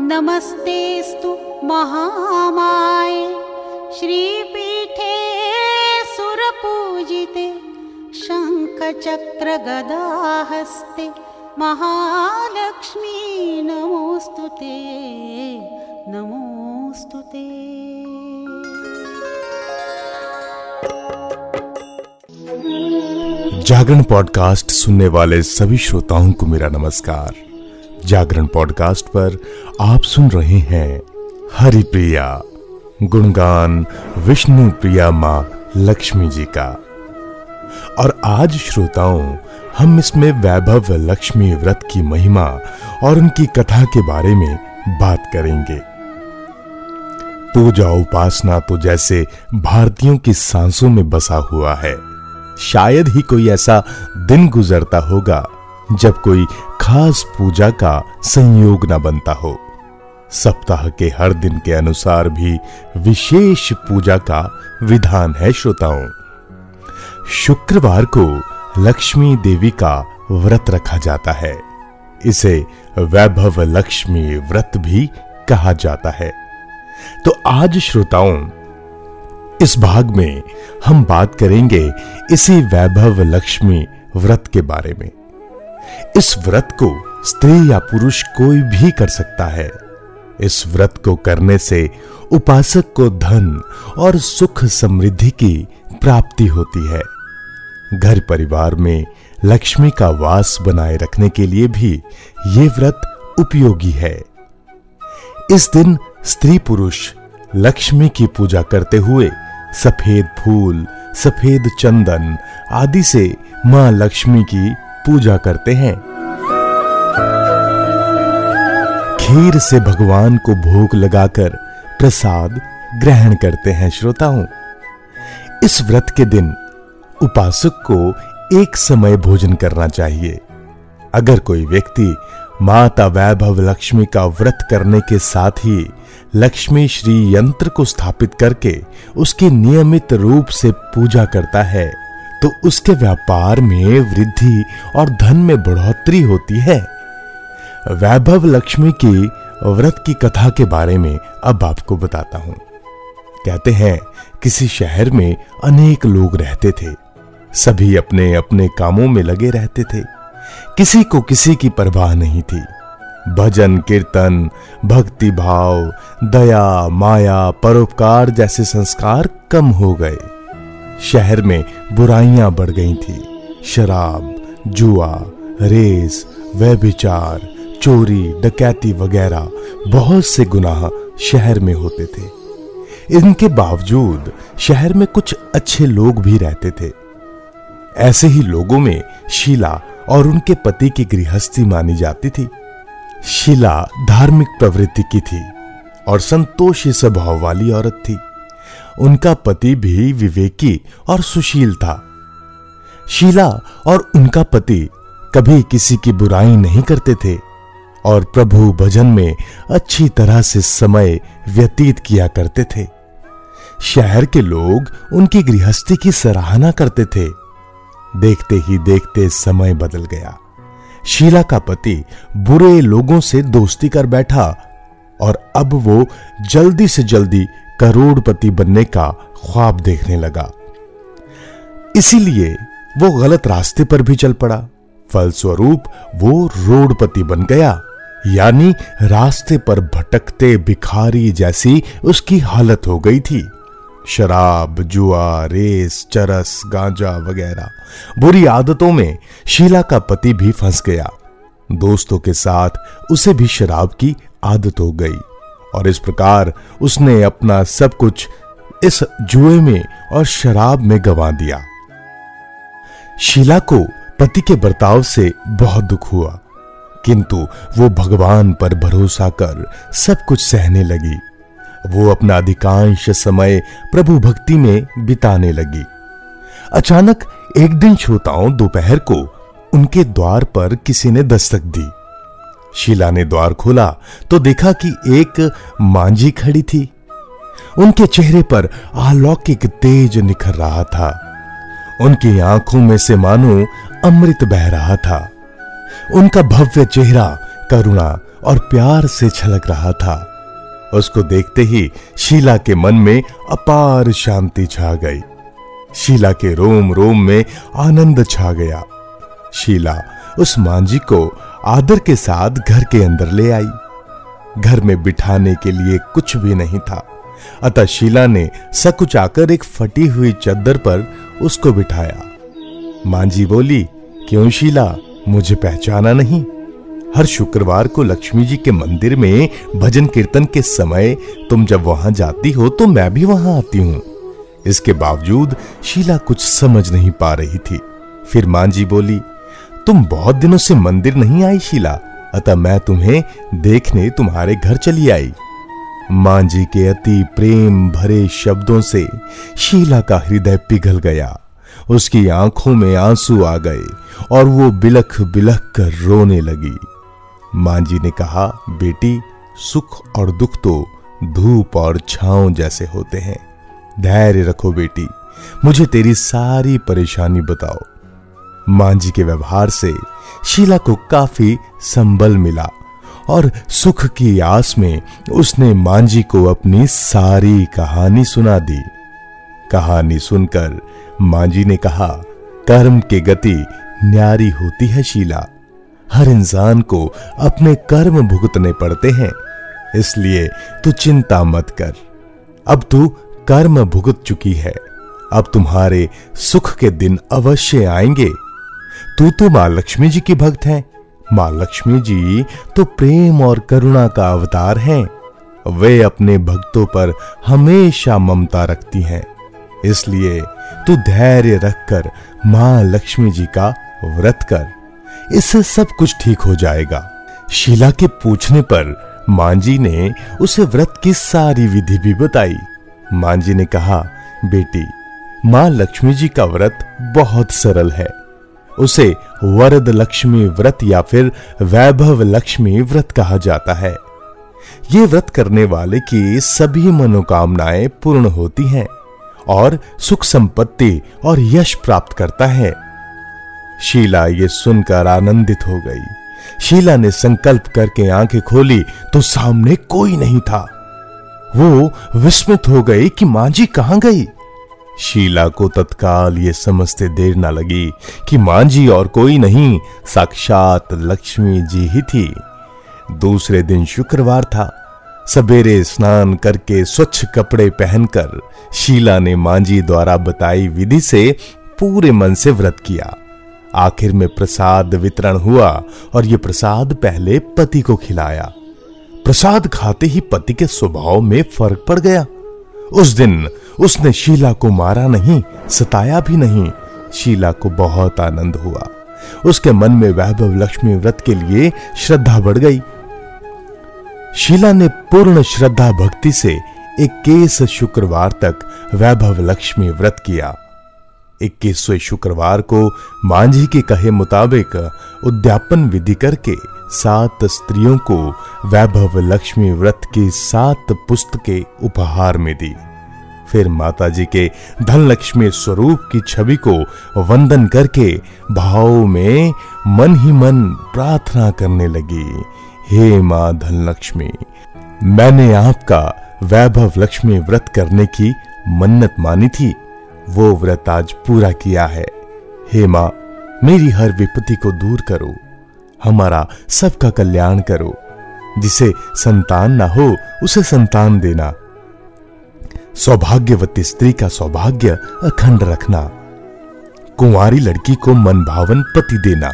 नमस्तेस्तु महामाये। श्रीपीठे सुरपूजिते, शङ्खचक्रगदाहस्ते, महालक्ष्मी नमोऽस्तु ते नमोऽस्तु ते। जागरण पॉडकास्ट सुनने वाले सभी श्रोताओं को मेरा नमस्कार। जागरण पॉडकास्ट पर आप सुन रहे हैं हरि प्रिया गुणगान विष्णु प्रिया माँ लक्ष्मी जी का। और आज श्रोताओं, हम इसमें वैभव लक्ष्मी व्रत की महिमा और उनकी कथा के बारे में बात करेंगे। पूजा उपासना तो जैसे भारतीयों की सांसों में बसा हुआ है, शायद ही कोई ऐसा दिन गुजरता होगा। जब कोई खास पूजा का संयोग न बनता हो। सप्ताह के हर दिन के अनुसार भी विशेष पूजा का विधान है श्रोताओं। शुक्रवार को लक्ष्मी देवी का व्रत रखा जाता है। इसे वैभव लक्ष्मी व्रत भी कहा जाता है। तो आज श्रोताओं, इस भाग में हम बात करेंगे इसी वैभव लक्ष्मी व्रत के बारे में। इस व्रत को स्त्री या पुरुष कोई भी कर सकता है। इस व्रत को करने से उपासक को धन और सुख समृद्धि की प्राप्ति होती है। घर परिवार में लक्ष्मी का वास बनाए रखने के लिए भी ये व्रत उपयोगी है। इस दिन स्त्री पुरुष लक्ष्मी की पूजा करते हुए सफ़ेद फूल, सफ़ेद चंदन आदि से माँ लक्ष्मी की पूजा करते हैं। खीर से भगवान को भोग लगाकर प्रसाद ग्रहण करते हैं श्रोताओं। इस व्रत के दिन उपासक को एक समय भोजन करना चाहिए। अगर कोई व्यक्ति माता वैभव लक्ष्मी का व्रत करने के साथ ही लक्ष्मी श्री यंत्र को स्थापित करके उसकी नियमित रूप से पूजा करता है तो उसके व्यापार में वृद्धि और धन में बढ़ोतरी होती है। वैभव लक्ष्मी की व्रत की कथा के बारे में अब आपको बताता हूँ। कहते हैं, किसी शहर में अनेक लोग रहते थे। सभी अपने अपने कामों में लगे रहते थे। किसी को किसी की परवाह नहीं थी। भजन, कीर्तन, भक्ति भाव, दया, माया, परोपकार जैसे संस्कार कम हो गए। शहर में बुराइयाँ बढ़ गई थी। शराब, जुआ, रेस, व्यभिचार, चोरी, डकैती वगैरह बहुत से गुनाह शहर में होते थे। इनके बावजूद शहर में कुछ अच्छे लोग भी रहते थे। ऐसे ही लोगों में शीला और उनके पति की गृहस्थी मानी जाती थी। शीला धार्मिक प्रवृत्ति की थी और संतोषी स्वभाव वाली औरत थी। उनका पति भी विवेकी और सुशील था। शीला और उनका पति कभी किसी की बुराई नहीं करते थे और प्रभु भजन में अच्छी तरह से समय व्यतीत किया करते थे। शहर के लोग उनकी गृहस्थी की सराहना करते थे। देखते ही देखते समय बदल गया। शीला का पति बुरे लोगों से दोस्ती कर बैठा और अब वो जल्दी से जल्दी करोड़पति बनने का ख्वाब देखने लगा। इसीलिए वो गलत रास्ते पर भी चल पड़ा। फलस्वरूप वो रोडपति बन गया। यानी रास्ते पर भटकते भिखारी जैसी उसकी हालत हो गई थी। शराब, जुआ, रेस, चरस, गांजा वगैरह। बुरी आदतों में शीला का पति भी फंस गया। दोस्तों के साथ उसे भी शराब की आदत हो गई। और इस प्रकार उसने अपना सब कुछ इस जुए में और शराब में गंवा दिया। शीला को पति के बर्ताव से बहुत दुख हुआ, किंतु वो भगवान पर भरोसा कर सब कुछ सहने लगी। वो अपना अधिकांश समय प्रभु भक्ति में बिताने लगी। अचानक एक दिन श्रोताओं दोपहर को उनके द्वार पर किसी ने दस्तक दी। शीला ने द्वार खोला तो देखा कि एक मांझी खड़ी थी। उनके चेहरे पर अलौकिक तेज निखर रहा था। उनकी आँखों में से मानो अमृत बह रहा था। उनका भव्य चेहरा करुणा और प्यार से छलक रहा था। उसको देखते ही शीला के मन में अपार शांति छा गई। शीला के रोम रोम में आनंद छा गया। शीला उस मांझी को आदर के साथ घर के अंदर ले आई। घर में बिठाने के लिए कुछ भी नहीं था। अतः शीला ने सकुच आकर एक फटी हुई चद्दर पर उसको बिठाया। मांझी बोली, क्यों शीला, मुझे पहचाना नहीं? हर शुक्रवार को लक्ष्मी जी के मंदिर में भजन कीर्तन के समय तुम जब वहाँ जाती हो तो मैं भी वहाँ आती हूँ। इसके बावजूद शीला कुछ समझ नहीं पा रही थी। फिर माँ जी बोली तुम बहुत दिनों से मंदिर नहीं आई, शीला। अतः मैं तुम्हें देखने तुम्हारे घर चली आई। माँ जी के अति प्रेम भरे शब्दों से शीला का हृदय पिघल गया। उसकी आँखों में आँसू आ गए और वो बिलख बिलख कर रोने लगी। माँ जी ने कहा, बेटी, सुख और दुख तो धूप और छांव जैसे होते हैं। धैर्य रखो बेटी। मुझे तेरी सारी परेशानी बताओ। माँ जी के व्यवहार से शीला को काफ़ी संबल मिला और सुख की आस में उसने मांझी को अपनी सारी कहानी सुना दी। कहानी सुनकर मांझी ने कहा, कर्म की गति न्यारी होती है शीला। हर इंसान को अपने कर्म भुगतने पड़ते हैं, इसलिए तू चिंता मत कर। अब तू कर्म भुगत चुकी है। अब तुम्हारे सुख के दिन अवश्य आएँगे। तू तो माँ लक्ष्मी जी की भक्त है। माँ लक्ष्मी जी तो प्रेम और करुणा का अवतार हैं। वे अपने भक्तों पर हमेशा ममता रखती हैं। इसलिए तू धैर्य रखकर माँ लक्ष्मी जी का व्रत कर। इससे सब कुछ ठीक हो जाएगा। शीला के पूछने पर मांझी ने उसे व्रत की सारी विधि भी बताई। मांझी ने कहा, बेटी, माँ लक्ष्मी जी का व्रत बहुत सरल है। उसे वरद लक्ष्मी व्रत या फिर वैभव लक्ष्मी व्रत कहा जाता है। ये व्रत करने वाले की सभी मनोकामनाएँ पूर्ण होती हैं और सुख संपत्ति और यश प्राप्त करता है। शीला ये सुनकर आनंदित हो गई। शीला ने संकल्प करके आँखें खोली तो सामने कोई नहीं था। वो विस्मित हो गई कि मांझी कहाँ गई? शीला को तत्काल ये समझते देर ना लगी कि मांझी और कोई नहीं, साक्षात लक्ष्मी जी ही थी। दूसरे दिन शुक्रवार था। सवेरे स्नान करके स्वच्छ कपड़े पहनकर शीला ने मांझी द्वारा बताई विधि से पूरे मन से व्रत किया। आखिर में प्रसाद वितरण हुआ और यह प्रसाद पहले पति को खिलाया। प्रसाद खाते ही पति के स्वभाव में फ़र्क पड़ गया। उस दिन उसने शीला को मारा नहीं, सताया भी नहीं। शीला को बहुत आनंद हुआ। उसके मन में वैभव लक्ष्मी व्रत के लिए श्रद्धा बढ़ गई। शीला ने पूर्ण श्रद्धा भक्ति से इक्कीस शुक्रवार तक वैभव लक्ष्मी व्रत किया। इक्कीसवें शुक्रवार को मांझी के कहे मुताबिक उद्यापन विधि करके सात स्त्रियों को वैभव लक्ष्मी व्रत की सात पुस्तकें उपहार में दी। फिर माता जी के धन लक्ष्मी स्वरूप की छवि को वंदन करके भाव में मन ही मन प्रार्थना करने लगी। हे माँ धन लक्ष्मी मैंने आपका वैभव लक्ष्मी व्रत करने की मन्नत मानी थी। वो व्रत आज पूरा किया है। हे माँ, मेरी हर विपत्ति को दूर करो। हमारा सबका कल्याण करो। जिसे संतान ना हो, उसे संतान देना। सौभाग्यवती स्त्री का सौभाग्य अखंड रखना। कुंवारी लड़की को मन भावन पति देना।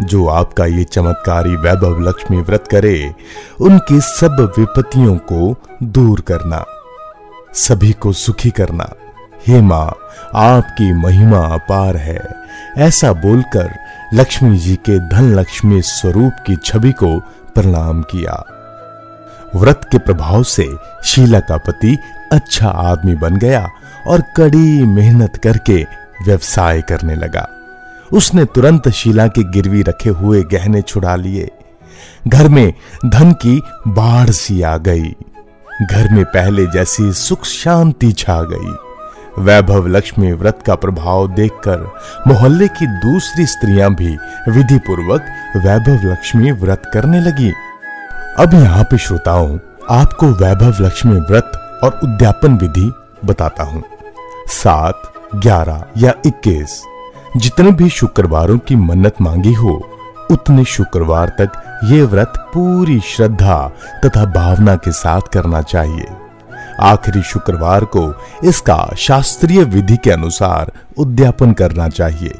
जो आपका ये चमत्कारी वैभव लक्ष्मी व्रत करे, उनकी सब विपत्तियों को दूर करना। सभी को सुखी करना। हे माँ, आपकी महिमा अपार है। ऐसा बोलकर लक्ष्मी जी के धन लक्ष्मी स्वरूप की छवि को प्रणाम किया। व्रत के प्रभाव से शीला का पति अच्छा आदमी बन गया और कड़ी मेहनत करके व्यवसाय करने लगा। उसने तुरंत शीला के गिरवी रखे हुए गहने छुड़ा लिए। घर में धन की बाढ़ सी आ गई। घर में पहले जैसी सुख शांति छा गई। वैभव लक्ष्मी व्रत का प्रभाव देखकर मोहल्ले की दूसरी स्त्रियाँ भी विधि पूर्वक वैभव लक्ष्मी व्रत करने लगी। अब यहाँ पे श्रोताओं, आपको वैभव लक्ष्मी व्रत और उद्यापन विधि बताता हूँ। सात, ग्यारह या इक्कीस। जितने भी शुक्रवारों की मन्नत मांगी हो, उतने शुक्रवार तक ये व्रत पूरी श्रद्धा तथा भावना के साथ करना चाहिए। आखिरी शुक्रवार को इसका शास्त्रीय विधि के अनुसार उद्यापन करना चाहिए।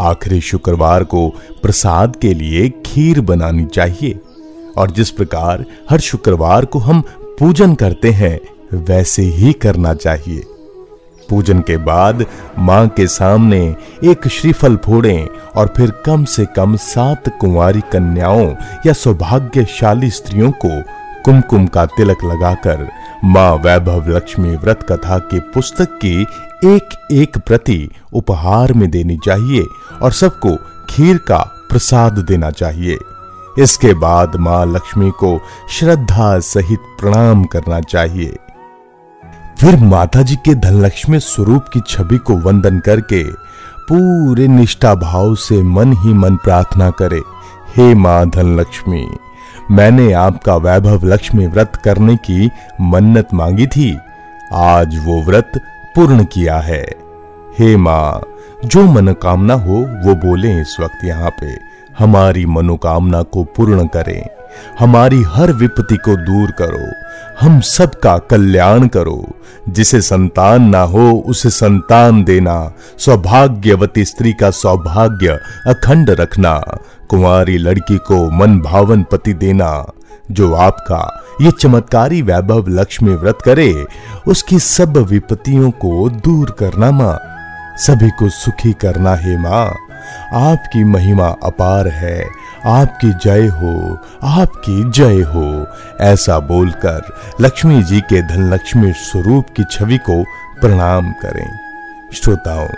आखिरी शुक्रवार को प्रसाद के लिए खीर बनानी चाहिए। और जिस प्रकार हर शुक्रवार को हम पूजन करते हैं, वैसे ही करना चाहिए। पूजन के बाद माँ के सामने एक श्रीफल फोड़ें और फिर कम से कम सात कुंवारी कन्याओं या सौभाग्यशाली स्त्रियों को कुमकुम का तिलक लगाकर माँ वैभव लक्ष्मी व्रत कथा की पुस्तक की एक एक प्रति उपहार में देनी चाहिए और सबको खीर का प्रसाद देना चाहिए। इसके बाद माँ लक्ष्मी को श्रद्धा सहित प्रणाम करना चाहिए। फिर माता जी के धनलक्ष्मी स्वरूप की छवि को वंदन करके पूरे निष्ठा भाव से मन ही मन प्रार्थना करे, हे माँ धनलक्ष्मी, मैंने आपका वैभव लक्ष्मी व्रत करने की मन्नत मांगी थी। आज वो व्रत पूर्ण किया है। हे माँ, जो मनोकामना हो वो बोले इस वक्त यहाँ पे। हमारी मनोकामना को पूर्ण करें। हमारी हर विपत्ति को दूर करो। हम सबका कल्याण करो। जिसे संतान ना हो, उसे संतान देना। सौभाग्यवती स्त्री का सौभाग्य अखंड रखना। कुंवारी लड़की को मन भावन पति देना। जो आपका ये चमत्कारी वैभव लक्ष्मी व्रत करे, उसकी सब विपत्तियों को दूर करना माँ। सभी को सुखी करना है माँ। आपकी महिमा अपार है, आपकी जय हो, आपकी जय हो। ऐसा बोलकर लक्ष्मी जी के धन लक्ष्मी स्वरूप की छवि को प्रणाम करें। श्रोताओं,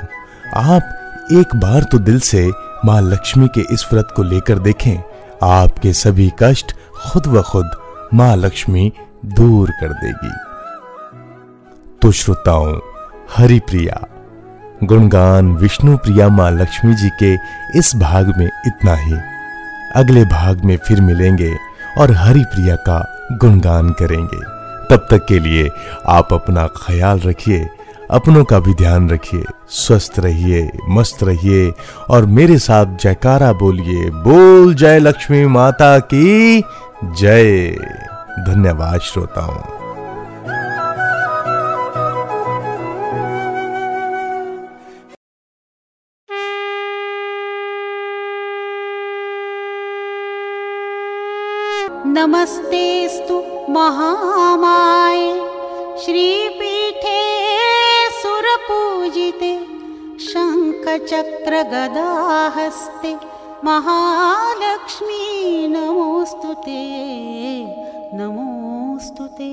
आप एक बार तो दिल से माँ लक्ष्मी के इस व्रत को लेकर देखें। आपके सभी कष्ट खुद व खुद माँ लक्ष्मी दूर कर देगी। तो श्रोताओं हरि प्रिया गुणगान विष्णु प्रिया माँ लक्ष्मी जी के इस भाग में इतना ही। अगले भाग में फिर मिलेंगे और हरि प्रिया का गुणगान करेंगे। तब तक के लिए आप अपना ख्याल रखिए, अपनों का भी ध्यान रखिए, स्वस्थ रहिए, मस्त रहिए और मेरे साथ जयकारा बोलिए, बोल जय लक्ष्मी माता की, जय। धन्यवाद श्रोताओं। नमस्तेस्तु महामाय श्रीपीठे सुरपूजिते शङ्खचक्रगदाहस्ते महालक्ष्मी नमोऽस्तु ते नमोऽस्तु ते